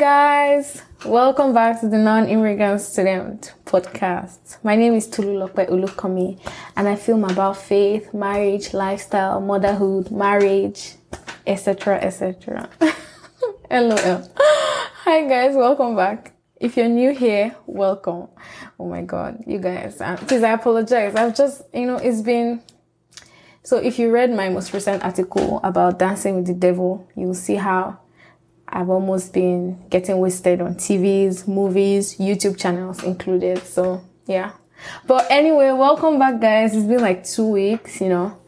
Guys, welcome back to the Non-Immigrant Student Podcast. My name is Tolulope Ulukomi and I film about faith, marriage, lifestyle, motherhood, marriage, etc. etc. LOL. Hi guys, welcome back. If you're new here, welcome. Oh my god, you guys. Um, please, I apologize. I've just, you know, it's been. So if you read my most recent article about dancing with the devil, you'll see how I've almost been getting wasted on TVs, movies, YouTube channels included. So yeah. But anyway, welcome back guys. It's been like two weeks, you know,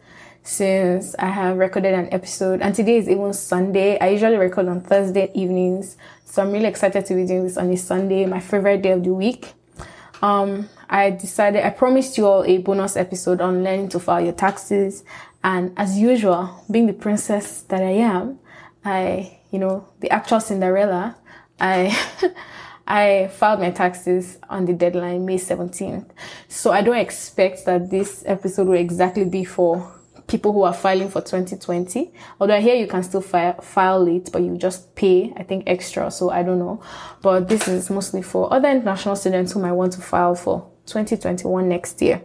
since I have recorded an episode and today is even Sunday. I usually record on Thursday evenings. So I'm really excited to be doing this on a Sunday, my favorite day of the week. Um, I decided, I promised you all a bonus episode on learning to file your taxes. And as usual, being the princess that I am, I you know, the actual Cinderella, I I filed my taxes on the deadline May 17th. So I don't expect that this episode will exactly be for people who are filing for 2020. Although I hear you can still file, file late, but you just pay, I think, extra. So I don't know. But this is mostly for other international students who might want to file for 2021 next year.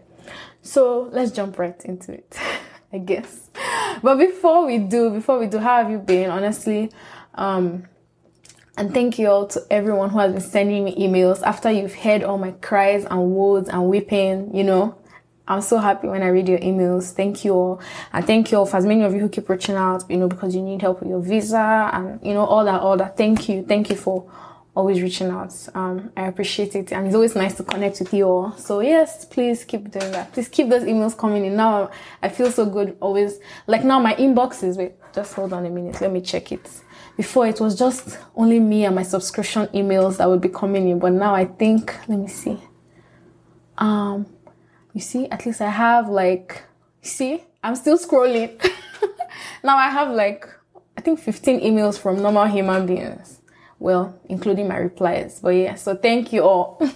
So let's jump right into it, I guess. But before we do, before we do, how have you been? Honestly, um, and thank you all to everyone who has been sending me emails after you've heard all my cries and words and weeping, you know. I'm so happy when I read your emails. Thank you all. And thank you all for as many of you who keep reaching out, you know, because you need help with your visa and, you know, all that, all that. Thank you. Thank you for always reaching out. Um, I appreciate it. And it's always nice to connect with you all. So yes, please keep doing that. Please keep those emails coming in. Now I feel so good always. Like now my inbox is, wait, just hold on a minute. Let me check it before it was just only me and my subscription emails that would be coming in but now i think let me see um you see at least i have like see i'm still scrolling now i have like i think 15 emails from normal human beings well including my replies but yeah so thank you all.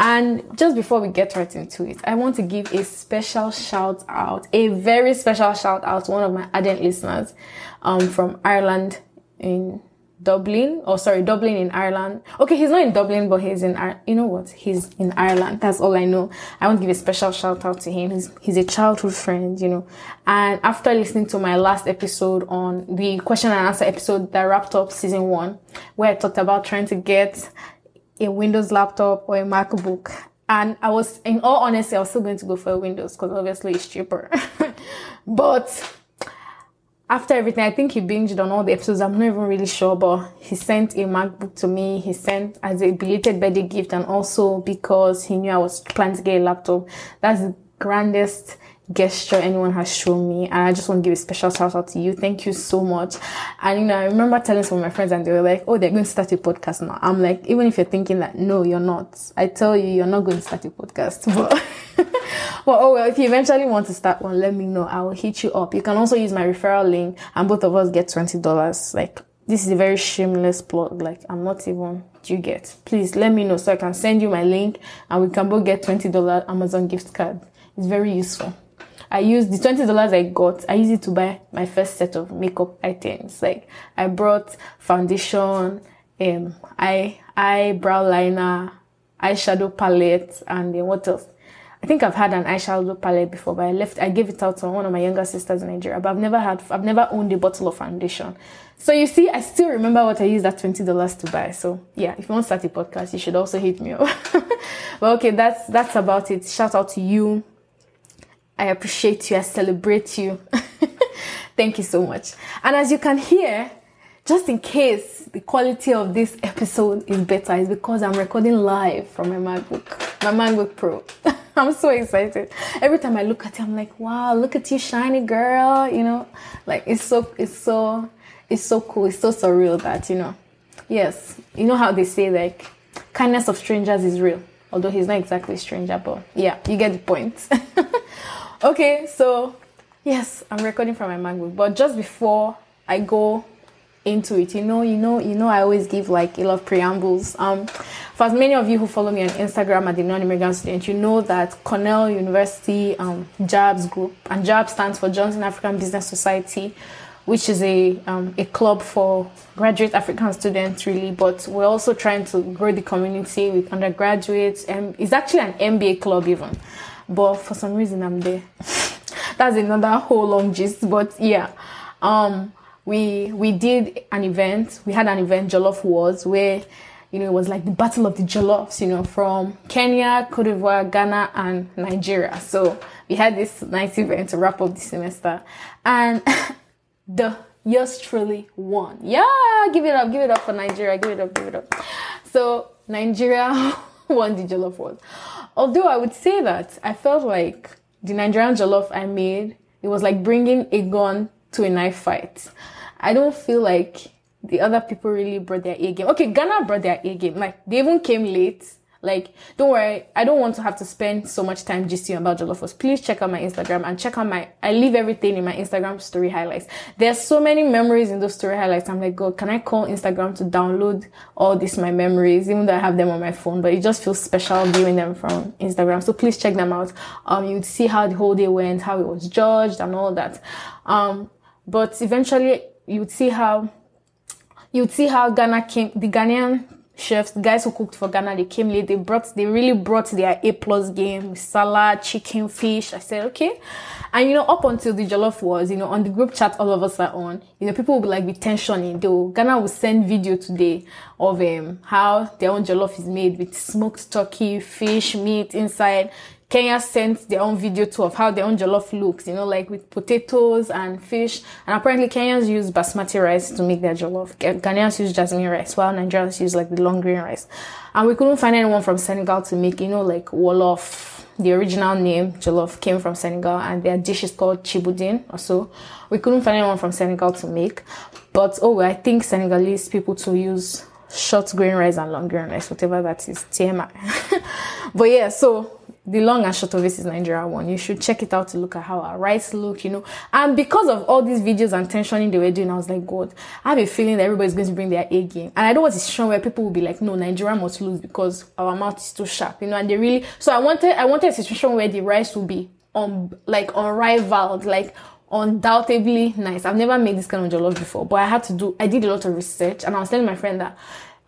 And just before we get right into it i want to give a special shout out a very special shout out to one of my ardent listeners um, from ireland in Dublin, or oh, sorry, Dublin in Ireland. Okay, he's not in Dublin, but he's in, you know what? He's in Ireland. That's all I know. I want to give a special shout out to him. He's, he's a childhood friend, you know. And after listening to my last episode on the question and answer episode that wrapped up season one, where I talked about trying to get a Windows laptop or a MacBook. And I was, in all honesty, I was still going to go for a Windows because obviously it's cheaper. but after everything, I think he binged on all the episodes. I'm not even really sure, but he sent a MacBook to me. He sent as a belated birthday gift and also because he knew I was planning to get a laptop. That's the grandest gesture anyone has shown me. And I just want to give a special shout out to you. Thank you so much. And you know, I remember telling some of my friends and they were like, oh, they're going to start a podcast now. I'm like, even if you're thinking that, no, you're not. I tell you, you're not going to start a podcast. But, but oh well, if you eventually want to start one, let me know. I will hit you up. You can also use my referral link and both of us get $20. Like, this is a very shameless plug. Like, I'm not even, you get? Please let me know so I can send you my link and we can both get $20 Amazon gift card. It's very useful. I used the twenty dollars I got. I used it to buy my first set of makeup items. Like I brought foundation, um, eye eyebrow liner, eyeshadow palette, and then what else? I think I've had an eyeshadow palette before, but I left. I gave it out to one of my younger sisters in Nigeria. But I've never had. I've never owned a bottle of foundation. So you see, I still remember what I used that twenty dollars to buy. So yeah, if you want to start a podcast, you should also hit me up. but okay, that's that's about it. Shout out to you I appreciate you. I celebrate you. Thank you so much. And as you can hear, just in case the quality of this episode is better, it's because I'm recording live from my MacBook, my MacBook Pro. I'm so excited. Every time I look at it, I'm like, wow, look at you, shiny girl. You know, like it's so, it's so, it's so cool. It's so surreal that, you know, yes, you know how they say like kindness of strangers is real. Although he's not exactly stranger, but yeah, you get the point. Okay, so yes, I'm recording from my MacBook, but just before I go into it, you know, you know, you know, I always give like a lot of preambles. Um, for as many of you who follow me on Instagram at the non-immigrant student, you know that Cornell University um, JABS Group and JABS stands for Johnson African Business Society. which is a um, a club for graduate African students, really. But we're also trying to grow the community with undergraduates, and it's actually an MBA club even. But for some reason, I'm there. That's another whole long gist. But yeah, um, we we did an event. We had an event, Jollof Wars, where you know, it was like the battle of the Jollofs, you know, from Kenya, Cote d'Ivoire, Ghana, and Nigeria. So we had this nice event to wrap up the semester. And the yours truly won. Yeah, give it up, give it up for Nigeria, give it up, give it up. So Nigeria won the Jollof Wars. Although I would say that I felt like the Nigerian Jollof I made, it was like bringing a gun to a knife fight. I don't feel like the other people really brought their A game. Okay, Ghana brought their A game. Like they even came late. Like, don't worry, I don't want to have to spend so much time gisting about Jollof Please check out my Instagram and check out my, I leave everything in my Instagram story highlights. There's so many memories in those story highlights. I'm like, God, can I call Instagram to download all these my memories, even though I have them on my phone, but it just feels special viewing them from Instagram. So please check them out. Um, you'd see how the whole day went, how it was judged and all that. Um, but eventually you'd see how you'd see how Ghana came, the Ghanaian chefs, the guys who cooked for Ghana, they came late. They brought, they really brought their A plus game, salad, chicken, fish. I said, okay. And you know, up until the jollof was, you know, on the group chat all of us are on, you know, people will be like be tensioning. Though Ghana will send video today of um how their own jollof is made with smoked turkey, fish, meat inside. Kenya sent their own video too of how their own jollof looks, you know, like with potatoes and fish. And apparently Kenyans use basmati rice to make their jollof. Ghanaians use jasmine rice, while Nigerians use like the long green rice. And we couldn't find anyone from Senegal to make, you know, like wolof. The original name jollof came from Senegal and their dish is called thieboudienne or so. We couldn't find anyone from Senegal to make. But oh, I think Senegalese people to use short grain rice and long grain rice, whatever that is, TMI. but yeah, so the long and short of it is Nigeria one. You should check it out to look at how our rice look, you know. And because of all these videos and tensioning they were doing, I was like, God, I have a feeling that everybody's going to bring their A game. And I don't want to show where people will be like, no, Nigeria must lose because our mouth is too sharp, you know. And they really, so I wanted, I wanted a situation where the rice will be on, like unrivaled, like undoubtedly nice. I've never made this kind of jollof before, but I had to do, I did a lot of research and I was telling my friend that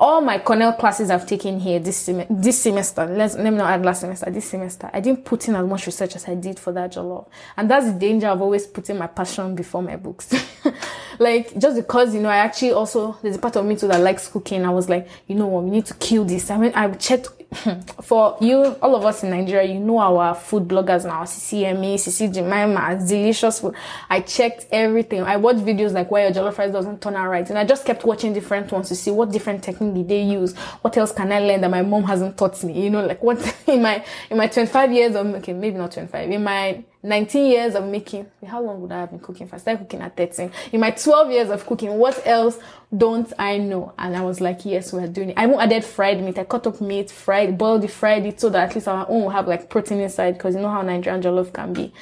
all my Cornell classes I've taken here this sem- this semester, let's, let me not add last semester, this semester, I didn't put in as much research as I did for that jollof. And that's the danger of always putting my passion before my books. like, just because, you know, I actually also, there's a part of me too that likes cooking. I was like, you know what, we need to kill this. I mean, I checked for you, all of us in Nigeria, you know our food bloggers now, CCME, Sisi Jemimah, delicious food. I checked everything. I watched videos like why your jollof rice doesn't turn out right. And I just kept watching different ones to see what different did they use. What else can I learn that my mom hasn't taught me? You know, like what in my, in my 25 years of, okay, maybe not 25, in my 19 years of making, how long would I have been cooking? If I started cooking at 13, in my 12 years of cooking, what else don't I know? And I was like, yes, we're doing it. I even added fried meat. I cut up meat, fried, boiled the fried it so that at least our own will have like protein inside because you know how Nigerian jollof can be.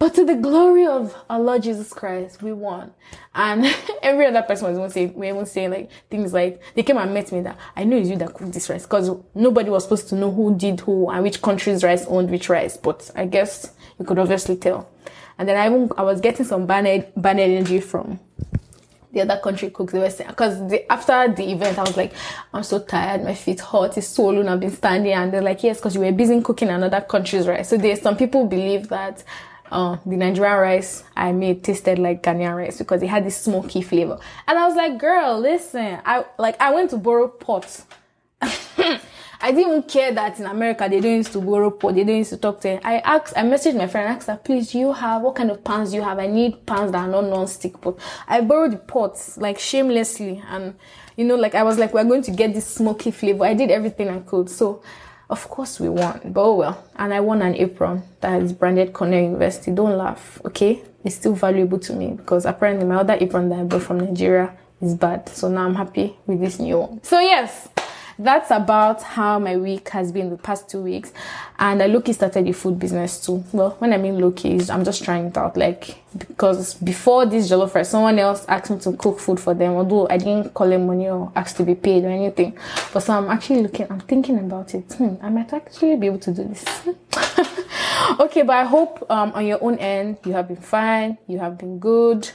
But to the glory of our Lord Jesus Christ, we won. And every other person was even saying, we even saying like things like, they came and met me that I know it's you that cooked this rice because nobody was supposed to know who did who and which country's rice owned which rice. But I guess you could obviously tell. And then I even, I was getting some bad energy from the other country cooks. They were saying, cause the, after the event, I was like, I'm so tired. My feet hot. It's so long. I've been standing. And they're like, yes, cause you were busy cooking another country's rice. So there's some people believe that uh, the Nigerian rice I made tasted like Ghanaian rice because it had this smoky flavor. And I was like, girl, listen, I like I went to borrow pots. I didn't even care that in America they don't used to borrow pot, they don't used to talk to her. I asked, I messaged my friend, I asked her, please, you have, what kind of pans do you have? I need pans that are not non-stick pot. I borrowed the pots, like shamelessly, and you know, like I was like, we're going to get this smoky flavor. I did everything I could. So of course we won, but oh well. And I won an apron that is branded Cornell University. Don't laugh, okay? It's still valuable to me because apparently my other apron that I bought from Nigeria is bad. So now I'm happy with this new one. So yes, that's about how my week has been the past two weeks. And I low-key started the food business too. Well, when I mean low-key, I'm just trying it out. Like, because before this jollof rice, someone else asked me to cook food for them, although I didn't call them money or ask to be paid or anything. But so I'm actually looking, I'm thinking about it. Hmm, I might actually be able to do this. okay, but I hope um, on your own end, you have been fine, you have been good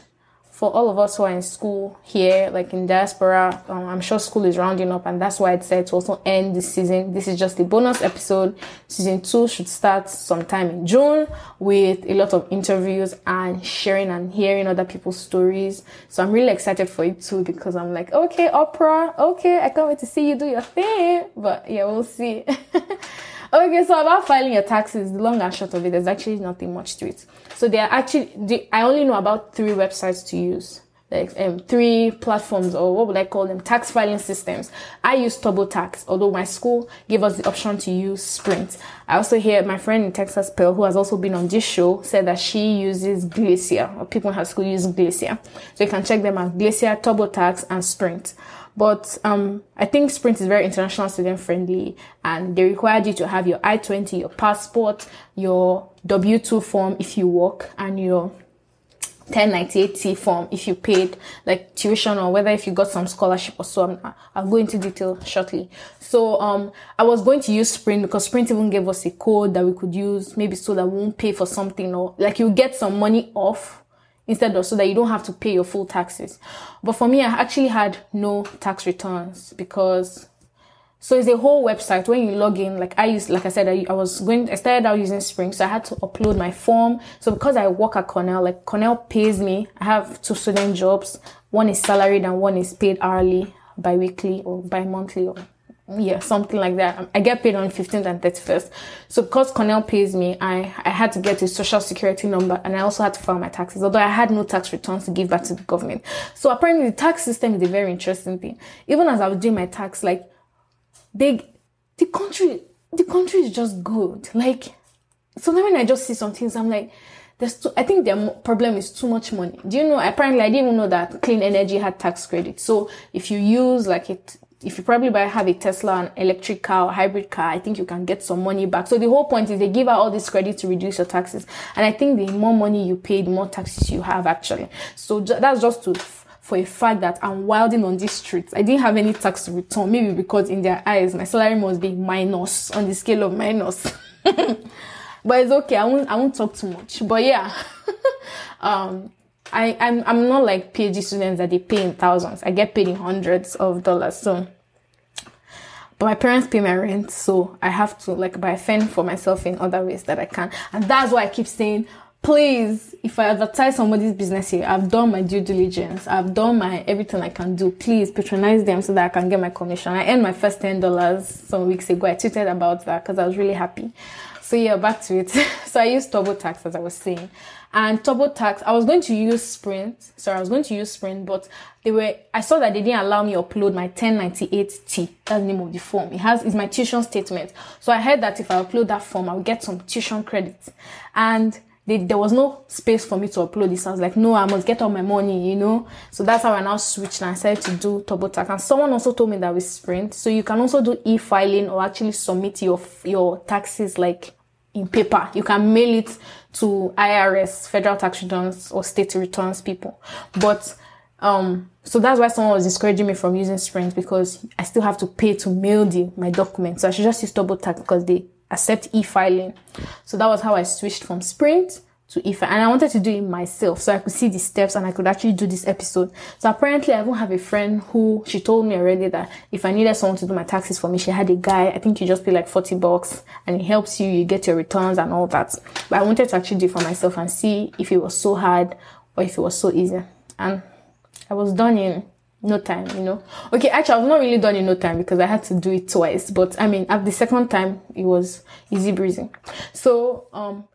for all of us who are in school here, like in diaspora, um, I'm sure school is rounding up, and that's why I said to also end this season. This is just a bonus episode. Season two should start sometime in June with a lot of interviews and sharing and hearing other people's stories. So I'm really excited for it too because I'm like, okay, Oprah, okay, I can't wait to see you do your thing. But yeah, we'll see. Okay, so about filing your taxes, the long and short of it, there's actually nothing much to it. So there are actually, I only know about three websites to use. Like um, three platforms or what would I call them? Tax filing systems. I use TurboTax, although my school gave us the option to use Sprint. I also hear my friend in Texas, Pearl, who has also been on this show, said that she uses Glacier, or people in her school use Glacier. So you can check them out, Glacier, TurboTax, and Sprint. But um, I think Sprint is very international student friendly and they required you to have your I-20, your passport, your W-2 form if you work and your 1098T form if you paid like tuition or whether if you got some scholarship or so. i will go into detail shortly. So, um, I was going to use Sprint because Sprint even gave us a code that we could use maybe so that we won't pay for something or like you get some money off instead of so that you don't have to pay your full taxes. But for me, I actually had no tax returns because so it's a whole website when you log in. Like I used, like I said, I, I, was going, I started out using Spring, so I had to upload my form. So because I work at Cornell, like Cornell pays me. I have two student jobs. One is salaried and one is paid hourly, bi-weekly or bi-monthly or yeah, something like that. I get paid on 15th and 31st. So because Cornell pays me, I, I had to get a social security number and I also had to file my taxes, although I had no tax returns to give back to the government. So apparently the tax system is a very interesting thing. Even as I was doing my tax, like they, the country, the country is just good. Like, so then when I just see some things, I'm like, there's too, I think their problem is too much money. Do you know, apparently I didn't even know that clean energy had tax credit. So if you use like it, if you probably buy have a Tesla, an electric car or hybrid car, I think you can get some money back. So the whole point is they give out all this credit to reduce your taxes. And I think the more money you pay, the more taxes you have actually. So that's just to for a fact that I'm wilding on these streets. I didn't have any tax return, maybe because in their eyes my salary must be minus on the scale of minus. but it's okay. I won't I won't talk too much. But yeah. um I, I'm, I'm not like PhD students that they pay in thousands. I get paid in hundreds of dollars. So, but my parents pay my rent. So I have to like buy fend for myself in other ways that I can. And that's why I keep saying, please, if I advertise somebody's business here, I've done my due diligence. I've done my everything I can do. Please patronize them so that I can get my commission. I earned my first $10 some weeks ago. I tweeted about that because I was really happy. So yeah, back to it. so I used TurboTax as I was saying. And TurboTax, I was going to use Sprint. Sorry, I was going to use Sprint, but they were, I saw that they didn't allow me upload my 1098T. That's the name of the form. It has, is my tuition statement. So I heard that if I upload that form, I'll get some tuition credits. And they, there was no space for me to upload this. I was like, no, I must get all my money, you know? So that's how I now switched and I to do TurboTax. And someone also told me that with Sprint, so you can also do e-filing or actually submit your, your taxes like in paper. You can mail it to IRS, federal tax returns or state returns people. But um, so that's why someone was discouraging me from using Sprint because I still have to pay to mail the my documents. So I should just use TurboTax because they accept e-filing. So that was how I switched from Sprint to if and I wanted to do it myself so I could see the steps and I could actually do this episode. So apparently I even have a friend who she told me already that if I needed someone to do my taxes for me, she had a guy, I think you just pay like 40 bucks and it helps you, you get your returns and all that. But I wanted to actually do it for myself and see if it was so hard or if it was so easy. And I was done in no time, you know. Okay, actually, I was not really done in no time because I had to do it twice. But I mean, at the second time, it was easy breezy. So, um,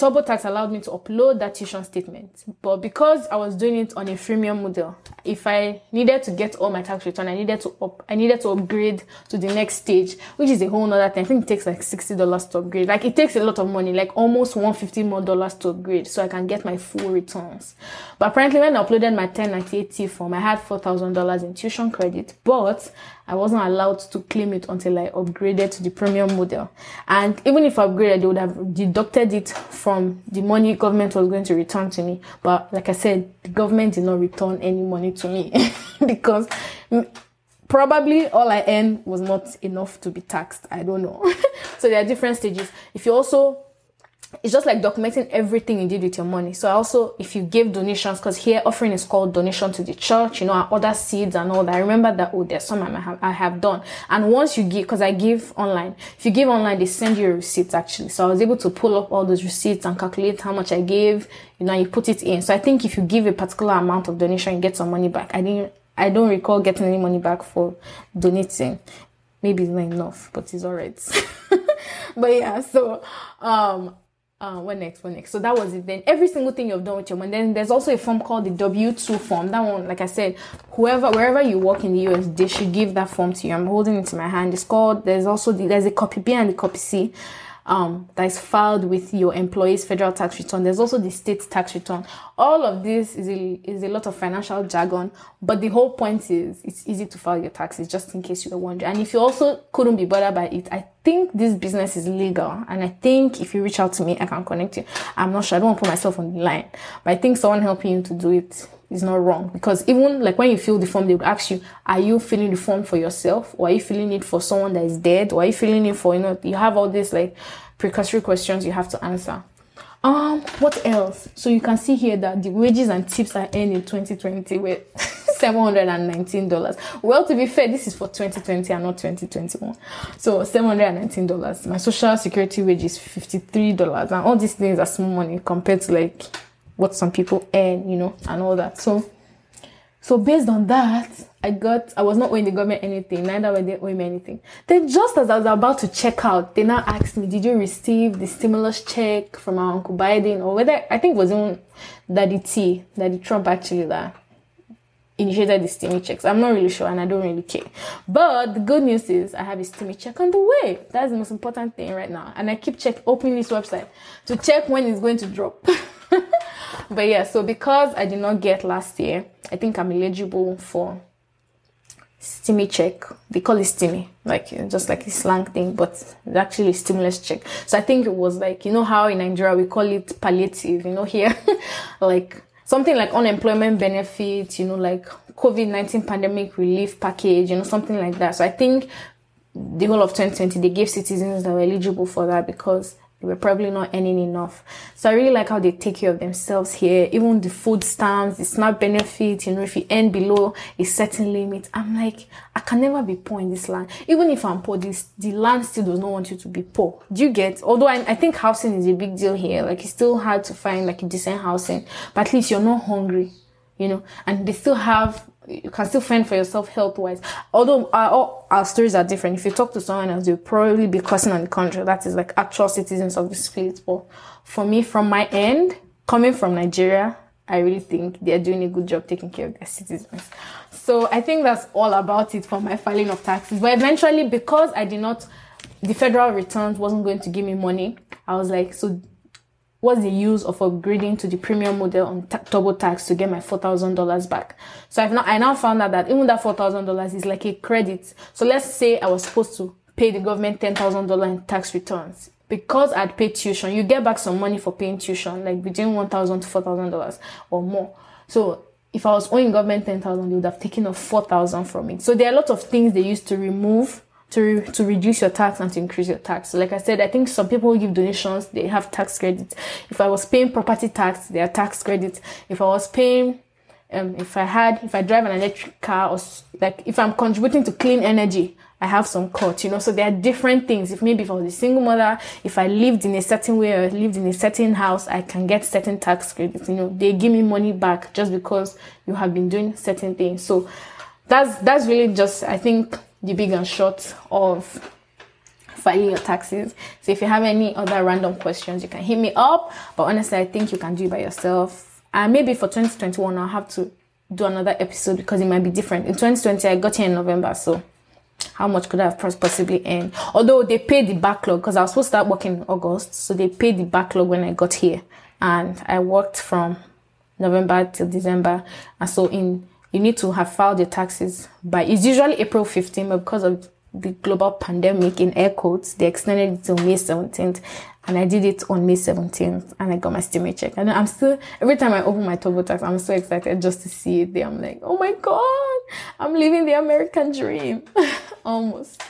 TurboTax allowed me to upload that tuition statement. But because I was doing it on a freemium model, if I needed to get all my tax return, I needed to up, I needed to upgrade to the next stage, which is a whole nother thing. I think it takes like $60 to upgrade. Like it takes a lot of money, like almost 150 more dollars to upgrade so I can get my full returns. But apparently when I uploaded my 1098T form, I had $4,000 in tuition credit, but I wasn't allowed to claim it until I upgraded to the premium model. And even if I upgraded, they would have deducted it from the money government was going to return to me. But like I said, the government did not return any money to me because probably all I earned was not enough to be taxed. I don't know. so there are different stages. If you also it's just like documenting everything you did with your money. So also, if you give donations, because here offering is called donation to the church, you know, and other seeds and all that. I remember that, oh, there's some I have, I have done. And once you give, because I give online, if you give online, they send you a receipt actually. So I was able to pull up all those receipts and calculate how much I gave, you know, you put it in. So I think if you give a particular amount of donation, you get some money back. I didn't, I don't recall getting any money back for donating. Maybe it's not enough, but it's alright. but yeah, so, um, uh, what next? What next? So that was it. Then every single thing you've done with your money. Then there's also a form called the W two form. That one, like I said, whoever wherever you work in the US, they should give that form to you. I'm holding it in my hand. It's called. There's also the, there's a copy B and the copy C um, that is filed with your employee's federal tax return. There's also the state tax return. All of this is a, is a lot of financial jargon, but the whole point is it's easy to file your taxes just in case you were wondering. And if you also couldn't be bothered by it, I think this business is legal. And I think if you reach out to me, I can connect you. I'm not sure. I don't want to put myself on the line, but I think someone helping you to do it is not wrong because even like when you fill the form, they would ask you, are you filling the form for yourself or are you filling it for someone that is dead or are you filling it for, you know, you have all these like precursory questions you have to answer. Um, what else? So you can see here that the wages and tips I earned in 2020 were $719. Well, to be fair, this is for 2020 and not 2021. So $719. My social security wage is $53 and all these things are small money compared to like what some people earn, you know, and all that. So, so based on that, I got, I was not owing the government anything, neither were they owing me anything. Then just as I was about to check out, they now asked me, did you receive the stimulus check from our Uncle Biden or whether, I think it was even Daddy T, Daddy Trump actually that initiated the stimulus checks. I'm not really sure and I don't really care. But the good news is I have a stimulus check on the way. That's the most important thing right now. And I keep check opening this website to check when it's going to drop. but yeah, so because I did not get last year, I think I'm eligible for stimmy check. They call it stimmy, like just like a slang thing, but it's actually stimulus check. So I think it was like, you know how in Nigeria we call it palliative, you know, here, like something like unemployment benefit, you know, like COVID-19 pandemic relief package, you know, something like that. So I think the whole of 2020, they gave citizens that were eligible for that because were probably not earning enough. So I really like how they take care of themselves here. Even the food stamps, the SNAP benefit, you know, if you earn below a certain limit, I'm like, I can never be poor in this land. Even if I'm poor, this, the land still does not want you to be poor. Do you get? Although I, I think housing is a big deal here. Like it's still hard to find like a decent housing, but at least you're not hungry, you know, and they still have you can still fend for yourself health wise. Although our, all our stories are different. If you talk to someone else, you'll probably be cursing on the country. That is like actual citizens of the state. But for me, from my end, coming from Nigeria, I really think they're doing a good job taking care of their citizens. So I think that's all about it for my filing of taxes. But eventually, because I did not, the federal returns wasn't going to give me money. I was like, so what's the use of upgrading to the premium model on t- TurboTax to get my $4,000 back? So I've now, I now found out that even that $4,000 is like a credit. So let's say I was supposed to pay the government $10,000 in tax returns. Because I'd paid tuition, you get back some money for paying tuition, like between $1,000 to $4,000 or more. So if I was owing government 10,000, they would have taken off 4,000 from it. So there are a lot of things they used to remove to to reduce your tax and to increase your tax. So like I said, I think some people give donations, they have tax credits. If I was paying property tax, there are tax credits. If I was paying, um, if I had, if I drive an electric car or like if I'm contributing to clean energy, I have some cut, you know. So there are different things. If maybe if I was a single mother, if I lived in a certain way or lived in a certain house, I can get certain tax credits. You know, they give me money back just because you have been doing certain things. So that's that's really just I think the big and short of filing your taxes. So if you have any other random questions, you can hit me up. But honestly, I think you can do it by yourself. And maybe for 2021, I'll have to do another episode because it might be different. In 2020, I got here in November, so how much could I have possibly earned? Although they paid the backlog because I was supposed to start working in August, so they paid the backlog when I got here, and I worked from November till December, and so in you need to have filed your taxes by, it's usually April 15th, but because of the global pandemic in air quotes, they extended it till May 17th. And I did it on May 17th and I got my stimmy check. And I'm still, every time I open my TurboTax, I'm so excited just to see it there. I'm like, oh my God, I'm living the American dream. Almost.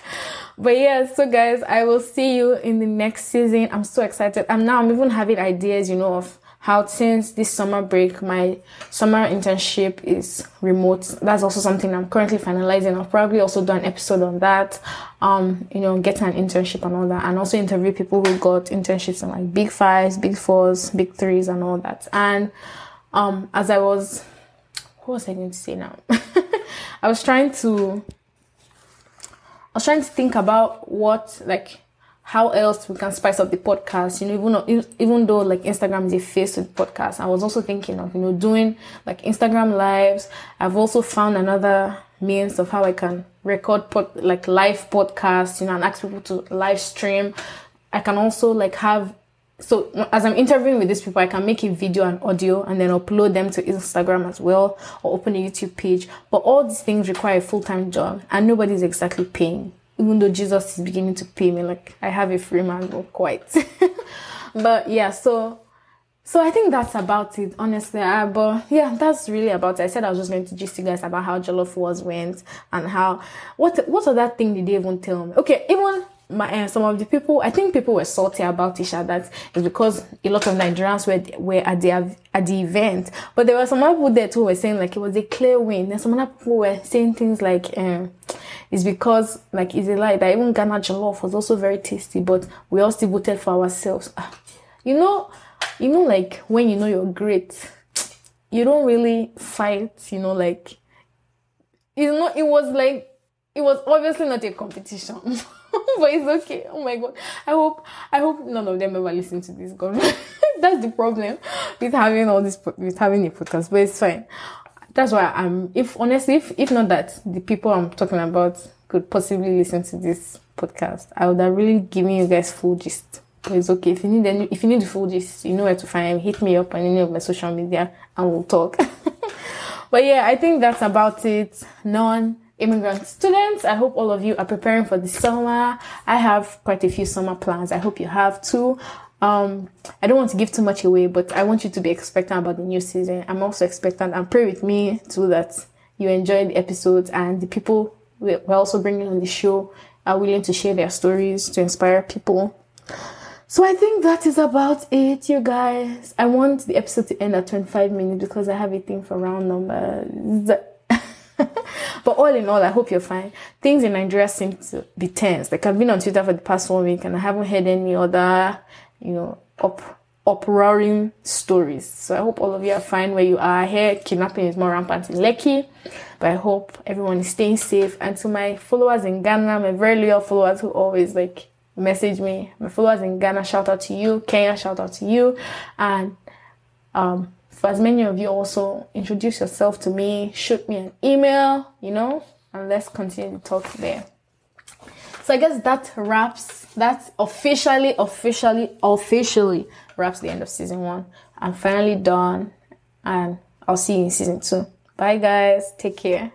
but yeah, so guys, I will see you in the next season. I'm so excited. I'm now I'm even having ideas, you know, of how since this summer break my summer internship is remote. That's also something i'm currently finalizing. I'll probably also do an episode on that um you know getting an internship and all that and also interview people who got internships in like big fives big fours big threes and all that. And um as i was what was i going to say now? I was trying to i was trying to think about what like how else we can spice up the podcast you know even even though like instagram is a face to the podcast. I was also thinking of you know doing like instagram lives. I've also found another means of how i can record pod, like live podcasts you know and ask people to live stream. I can also like have so as i'm interviewing with these people i can make a video and audio and then upload them to instagram as well or open a youtube page. But all these things require a full-time job and nobody's exactly paying even though Jesus is beginning to pay me, like I have a free man, not quite. but yeah, so so I think that's about it, honestly. Uh, but yeah, that's really about it. I said I was just going to gist you guys about how Jollof was went and how what what other thing did they even tell me? Okay, even my uh, some of the people I think people were salty about Isha that is because a lot of Nigerians were were at the at the event, but there were some people there too were saying like it was a clear win. And some other people were saying things like um is because like it's a lie that even Ghana jollof was also very tasty, but we all still voted for ourselves. Ah, you know, you know, like when you know you're great, you don't really fight. You know, like it's not. It was like it was obviously not a competition. but it's okay. Oh my god. I hope I hope none of them ever listen to this. God, that's the problem with having all this with having a podcast. But it's fine that's why I'm, if honestly, if, if not that the people I'm talking about could possibly listen to this podcast, I would have really given you guys full gist. But it's okay. If you need any, if you need the full gist, you know where to find me. Hit me up on any of my social media and we'll talk. but yeah, I think that's about it. Non immigrant students, I hope all of you are preparing for the summer. I have quite a few summer plans. I hope you have too. Um, I don't want to give too much away, but I want you to be expectant about the new season. I'm also expectant and pray with me too that you enjoy the episodes and the people we're also bringing on the show are willing to share their stories to inspire people. So I think that is about it, you guys. I want the episode to end at 25 minutes because I have a thing for round numbers. but all in all, I hope you're fine. Things in Nigeria seem to be tense. Like I've been on Twitter for the past one week and I haven't heard any other you know, up uproaring stories. So I hope all of you are fine where you are. Here, kidnapping is more rampant in Lekki, but I hope everyone is staying safe. And to my followers in Ghana, my very loyal followers who always like message me, my followers in Ghana, shout out to you. Kenya, shout out to you. And um, for as many of you also introduce yourself to me, shoot me an email, you know, and let's continue to talk there. So I guess that wraps, that officially, officially, officially wraps the end of season one. I'm finally done and I'll see you in season two. Bye guys. Take care.